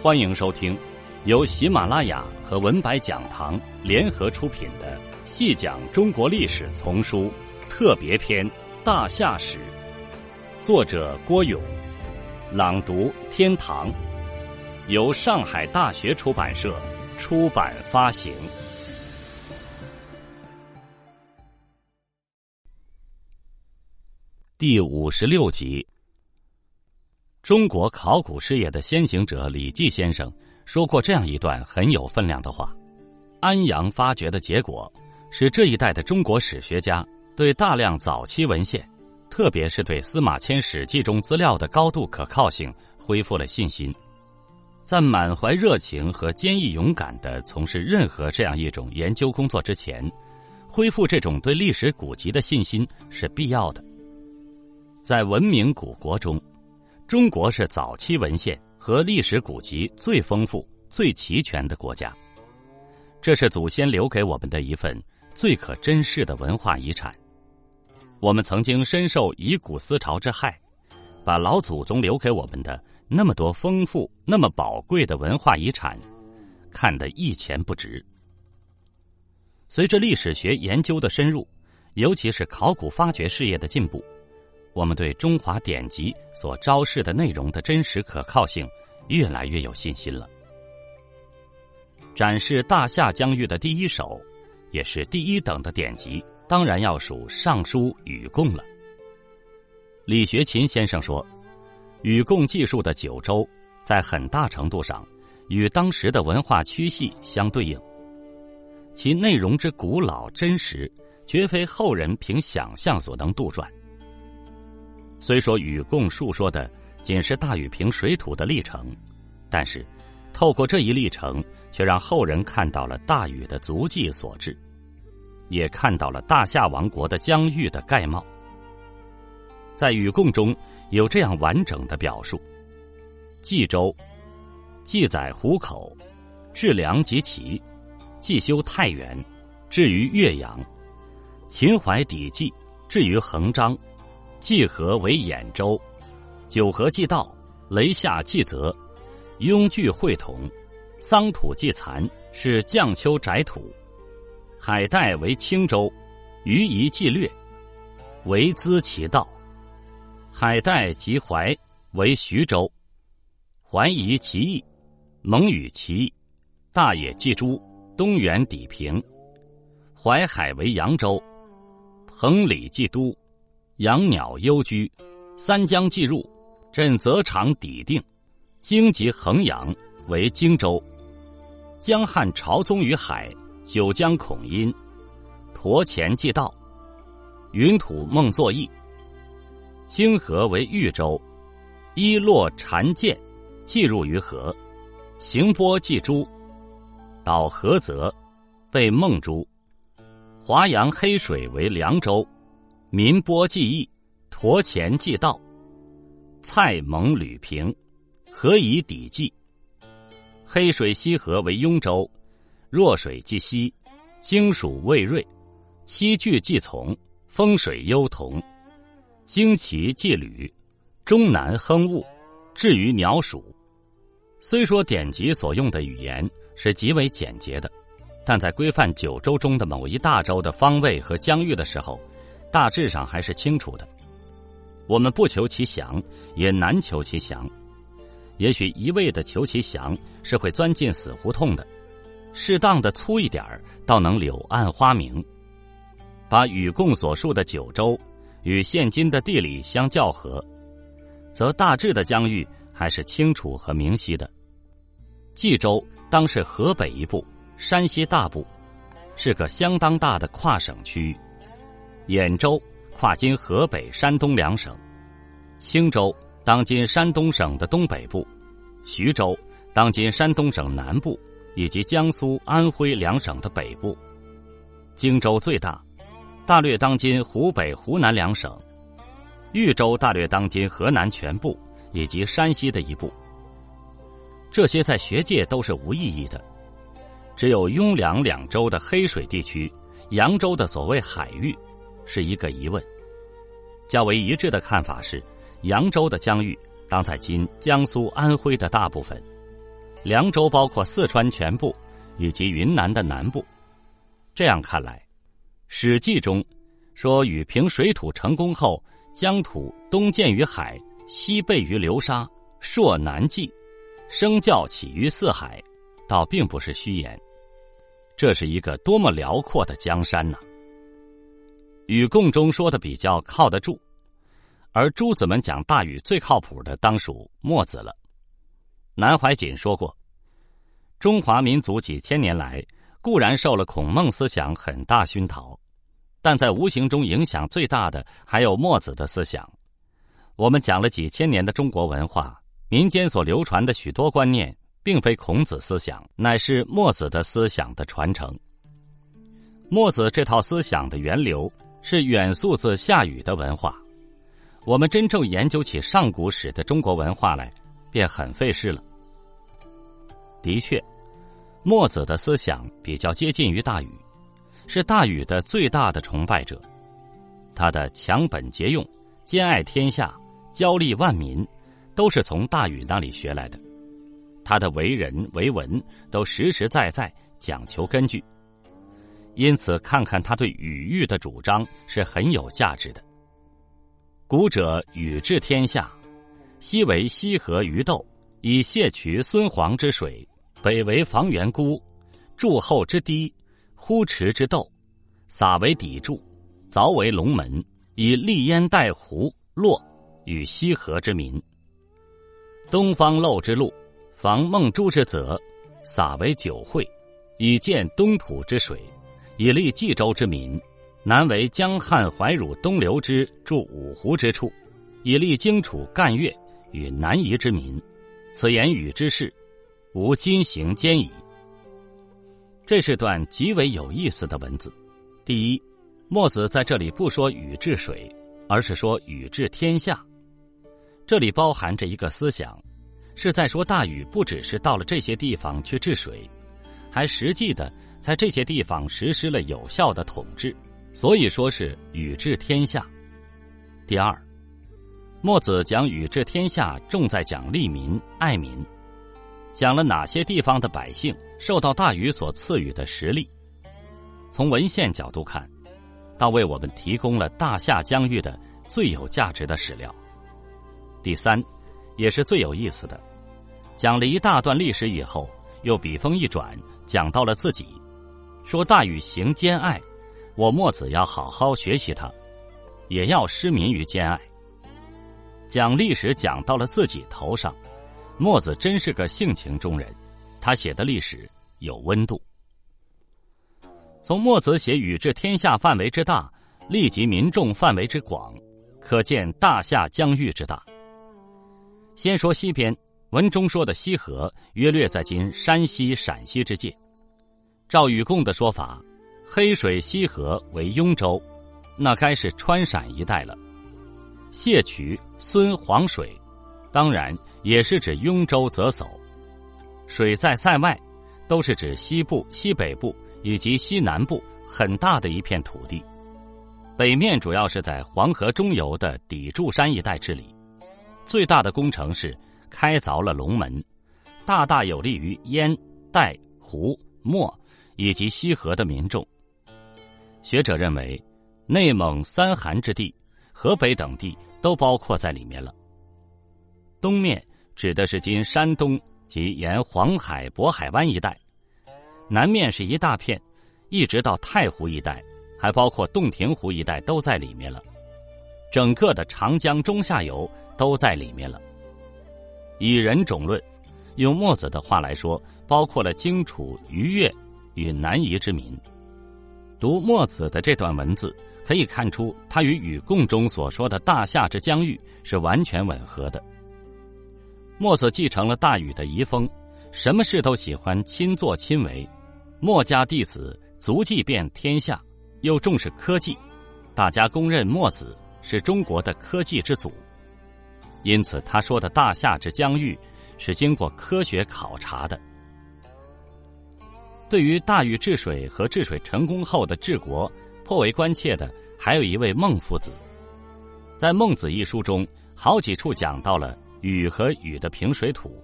欢迎收听由喜马拉雅和文白讲堂联合出品的《细讲中国历史丛书特别篇·大夏史》，作者郭勇，朗读天堂，由上海大学出版社出版发行。第五十六集。中国考古事业的先行者李济先生说过这样一段很有分量的话：安阳发掘的结果，使这一代的中国史学家对大量早期文献，特别是对司马迁《史记》中资料的高度可靠性恢复了信心。在满怀热情和坚毅勇敢的从事任何这样一种研究工作之前，恢复这种对历史古籍的信心是必要的。在文明古国中。中国是早期文献和历史古籍最丰富、最齐全的国家，这是祖先留给我们的一份最可珍视的文化遗产。我们曾经深受以古思潮之害，把老祖宗留给我们的那么多丰富、那么宝贵的文化遗产看得一钱不值。随着历史学研究的深入，尤其是考古发掘事业的进步。我们对中华典籍所昭示的内容的真实可靠性越来越有信心了。展示大夏疆域的第一手，也是第一等的典籍，当然要数《尚书·禹贡》了。李学勤先生说，《禹贡》记述的九州，在很大程度上与当时的文化区系相对应，其内容之古老真实，绝非后人凭想象所能杜撰。虽说禹贡述说的仅是大禹平水土的历程，但是透过这一历程，却让后人看到了大禹的足迹所致，也看到了大夏王国的疆域的概貌。在禹贡中有这样完整的表述：冀州记载湖口，治梁及齐，既修太原，至于岳阳，秦淮底记，至于横章。济河为兖州，九河济道，雷下济泽，雍聚会同，桑土济蚕，是绛丘宅土。海带为青州，余夷既略，为资其道。海带及淮为徐州，淮夷其邑，蒙语其邑。大野济诸，东原底平。淮海为扬州，彭里既都。养鸟幽居，三江既入，镇泽场底定，荆及衡阳为荆州。江汉朝宗于海，九江孔殷，驼前既到，云土梦作邑。星河为豫州，伊洛禅剑，既入于河，行波既珠，岛菏泽，被孟诸。华阳黑水为凉州。民波记忆，驼前记道，蔡蒙吕平，何以抵记？黑水西河为雍州，弱水既西，荆属未瑞，七句既从，风水幽同，旌旗既履，中南亨物，至于鸟属。虽说典籍所用的语言是极为简洁的，但在规范九州中的某一大洲的方位和疆域的时候。大致上还是清楚的，我们不求其详，也难求其详。也许一味的求其详是会钻进死胡同的，适当的粗一点儿，倒能柳暗花明。把禹贡所述的九州与现今的地理相较合，则大致的疆域还是清楚和明晰的。冀州当是河北一部，山西大部，是个相当大的跨省区域。兖州跨今河北、山东两省，青州当今山东省的东北部，徐州当今山东省南部，以及江苏、安徽两省的北部。荆州最大，大略当今湖北、湖南两省；豫州大略当今河南全部以及山西的一部。这些在学界都是无意义的，只有雍凉两州的黑水地区，扬州的所谓海域。是一个疑问。较为一致的看法是，扬州的疆域当在今江苏、安徽的大部分，凉州包括四川全部以及云南的南部。这样看来，《史记》中说禹平水土成功后，疆土东建于海，西背于流沙，朔南纪，生教起于四海，倒并不是虚言。这是一个多么辽阔的江山呐！禹贡中说的比较靠得住，而诸子们讲大禹最靠谱的，当属墨子了。南怀瑾说过：“中华民族几千年来，固然受了孔孟思想很大熏陶，但在无形中影响最大的还有墨子的思想。我们讲了几千年的中国文化，民间所流传的许多观念，并非孔子思想，乃是墨子的思想的传承。墨子这套思想的源流。”是远溯自夏禹的文化，我们真正研究起上古史的中国文化来，便很费事了。的确，墨子的思想比较接近于大禹，是大禹的最大的崇拜者。他的强本节用、兼爱天下、交利万民，都是从大禹那里学来的。他的为人为文都实实在在讲求根据。因此，看看他对禹玉的主张是很有价值的。古者禹治天下，西为西河鱼斗，以泄渠孙黄之水；北为房元孤，筑后之堤，呼池之斗，撒为砥柱，凿为龙门，以立焉带湖洛与西河之民。东方漏之路，防孟珠之泽，撒为酒会，以见东土之水。以利冀州之民，南为江汉怀汝东流之筑五湖之处，以利荆楚赣越与南夷之民。此言语之事，吾今行兼矣。这是段极为有意思的文字。第一，墨子在这里不说禹治水，而是说禹治天下。这里包含着一个思想，是在说大禹不只是到了这些地方去治水，还实际的。在这些地方实施了有效的统治，所以说是禹治天下。第二，墨子讲禹治天下，重在讲利民爱民，讲了哪些地方的百姓受到大禹所赐予的实力。从文献角度看，倒为我们提供了大夏疆域的最有价值的史料。第三，也是最有意思的，讲了一大段历史以后，又笔锋一转，讲到了自己。说大禹行兼爱，我墨子要好好学习他，也要失民于兼爱。讲历史讲到了自己头上，墨子真是个性情中人，他写的历史有温度。从墨子写禹治天下范围之大，利及民众范围之广，可见大夏疆域之大。先说西边，文中说的西河，约略在今山西、陕西之界。赵禹贡的说法，黑水西河为雍州，那该是川陕一带了。谢渠、孙黄水，当然也是指雍州泽叟。水在塞外，都是指西部、西北部以及西南部很大的一片土地。北面主要是在黄河中游的砥柱山一带治理。最大的工程是开凿了龙门，大大有利于燕、代、胡、墨。以及西河的民众，学者认为，内蒙三寒之地、河北等地都包括在里面了。东面指的是今山东及沿黄海、渤海湾一带，南面是一大片，一直到太湖一带，还包括洞庭湖一带都在里面了。整个的长江中下游都在里面了。以人种论，用墨子的话来说，包括了荆楚、虞越。与南夷之民，读墨子的这段文字，可以看出他与禹贡中所说的大夏之疆域是完全吻合的。墨子继承了大禹的遗风，什么事都喜欢亲作亲为。墨家弟子足迹遍天下，又重视科技，大家公认墨子是中国的科技之祖。因此，他说的大夏之疆域是经过科学考察的。对于大禹治水和治水成功后的治国颇为关切的，还有一位孟夫子。在《孟子》一书中，好几处讲到了禹和禹的平水土。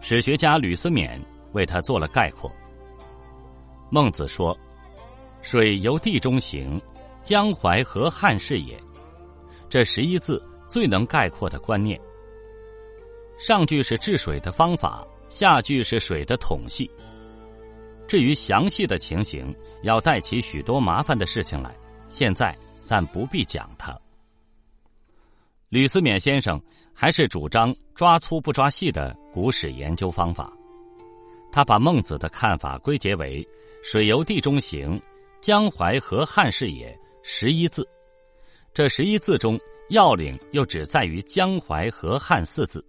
史学家吕思勉为他做了概括。孟子说：“水由地中行，江淮河汉是也。”这十一字最能概括的观念。上句是治水的方法，下句是水的统系。至于详细的情形，要带起许多麻烦的事情来，现在暂不必讲它。吕思勉先生还是主张抓粗不抓细的古史研究方法。他把孟子的看法归结为“水由地中行，江淮河汉是也”十一字。这十一字中要领又只在于“江淮河汉”四字。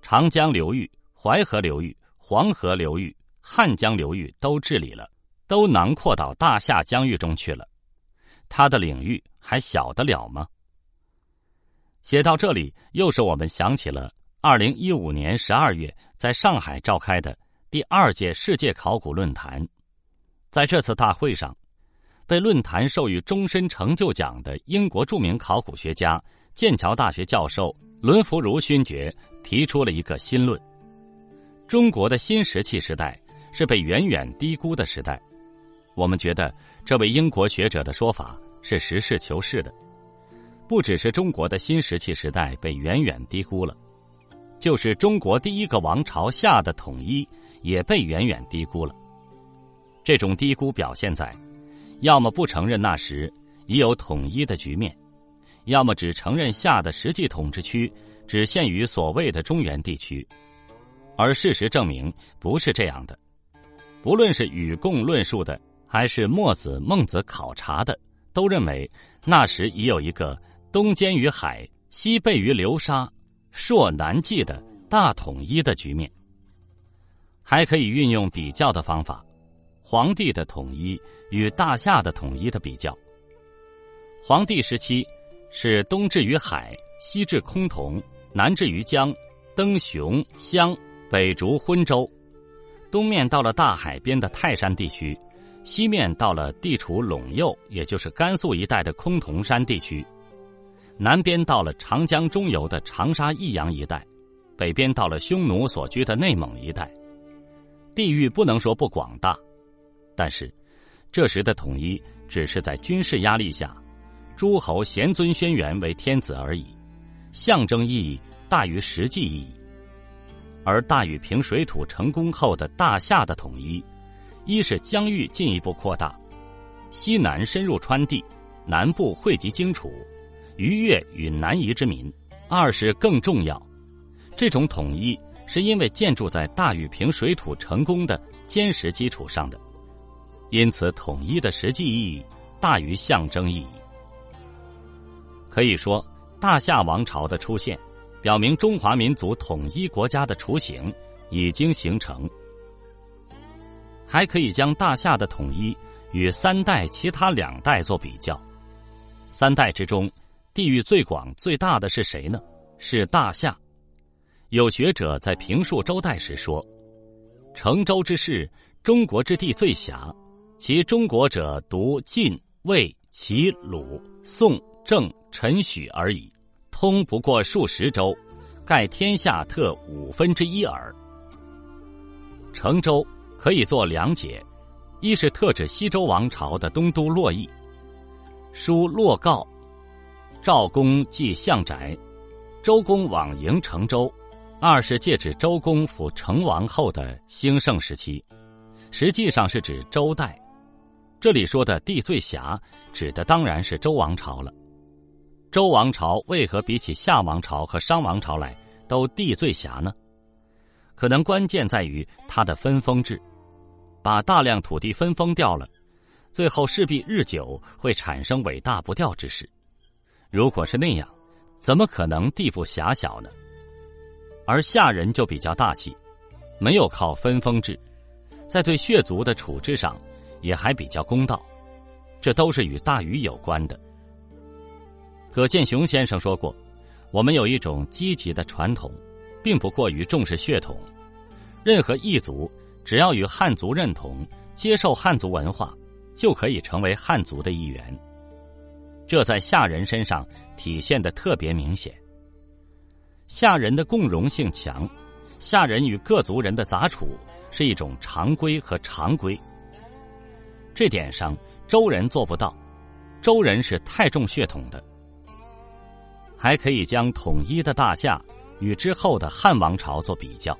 长江流域、淮河流域、黄河流域、汉江流域都治理了，都囊括到大夏疆域中去了。他的领域还小得了吗？写到这里，又是我们想起了二零一五年十二月在上海召开的第二届世界考古论坛。在这次大会上，被论坛授予终身成就奖的英国著名考古学家、剑桥大学教授伦福如勋爵提出了一个新论：中国的新石器时代是被远远低估的时代。我们觉得这位英国学者的说法是实事求是的。不只是中国的新石器时代被远远低估了，就是中国第一个王朝夏的统一也被远远低估了。这种低估表现在，要么不承认那时已有统一的局面，要么只承认夏的实际统治区只限于所谓的中原地区，而事实证明不是这样的。不论是与共论述的，还是墨子、孟子考察的，都认为那时已有一个。东兼于海，西背于流沙，朔南冀的大统一的局面，还可以运用比较的方法，皇帝的统一与大夏的统一的比较。黄帝时期是东至于海，西至崆峒，南至于江，登雄襄，北逐昏州，东面到了大海边的泰山地区，西面到了地处陇右，也就是甘肃一带的崆峒山地区。南边到了长江中游的长沙、益阳一带，北边到了匈奴所居的内蒙一带，地域不能说不广大，但是这时的统一只是在军事压力下，诸侯贤尊轩辕为天子而已，象征意义大于实际意义。而大禹平水土成功后的大夏的统一，一是疆域进一步扩大，西南深入川地，南部汇集荆楚。逾越与南夷之民，二是更重要。这种统一是因为建筑在大禹平水土成功的坚实基础上的，因此统一的实际意义大于象征意义。可以说，大夏王朝的出现，表明中华民族统一国家的雏形已经形成。还可以将大夏的统一与三代其他两代做比较，三代之中。地域最广最大的是谁呢？是大夏。有学者在评述周代时说：“成周之事，中国之地最狭，其中国者独晋、魏、齐、鲁、宋、郑、陈、许而已，通不过数十州，盖天下特五分之一耳。”成周可以做两解：一是特指西周王朝的东都洛邑，书洛告。赵公祭相宅，周公往迎成周。二是借指周公辅成王后的兴盛时期，实际上是指周代。这里说的地最狭，指的当然是周王朝了。周王朝为何比起夏王朝和商王朝来都地最狭呢？可能关键在于它的分封制，把大量土地分封掉了，最后势必日久会产生尾大不掉之势。如果是那样，怎么可能地不狭小呢？而夏人就比较大气，没有靠分封制，在对血族的处置上也还比较公道，这都是与大禹有关的。葛剑雄先生说过：“我们有一种积极的传统，并不过于重视血统。任何异族只要与汉族认同、接受汉族文化，就可以成为汉族的一员。”这在夏人身上体现的特别明显。夏人的共融性强，夏人与各族人的杂处是一种常规和常规。这点上，周人做不到。周人是太重血统的。还可以将统一的大夏与之后的汉王朝做比较。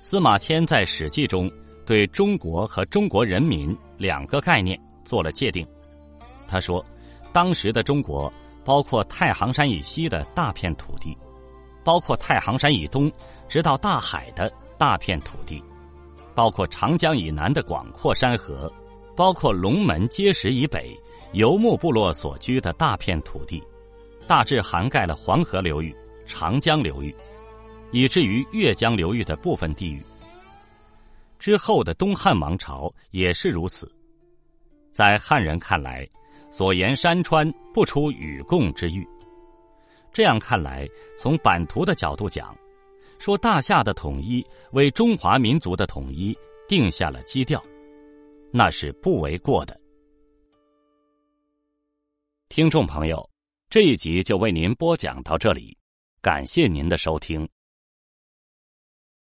司马迁在《史记》中对中国和中国人民两个概念做了界定。他说，当时的中国包括太行山以西的大片土地，包括太行山以东直到大海的大片土地，包括长江以南的广阔山河，包括龙门碣石以北游牧部落所居的大片土地。大致涵盖了黄河流域、长江流域，以至于越江流域的部分地域。之后的东汉王朝也是如此。在汉人看来，所言山川不出与共之域。这样看来，从版图的角度讲，说大夏的统一为中华民族的统一定下了基调，那是不为过的。听众朋友。这一集就为您播讲到这里，感谢您的收听。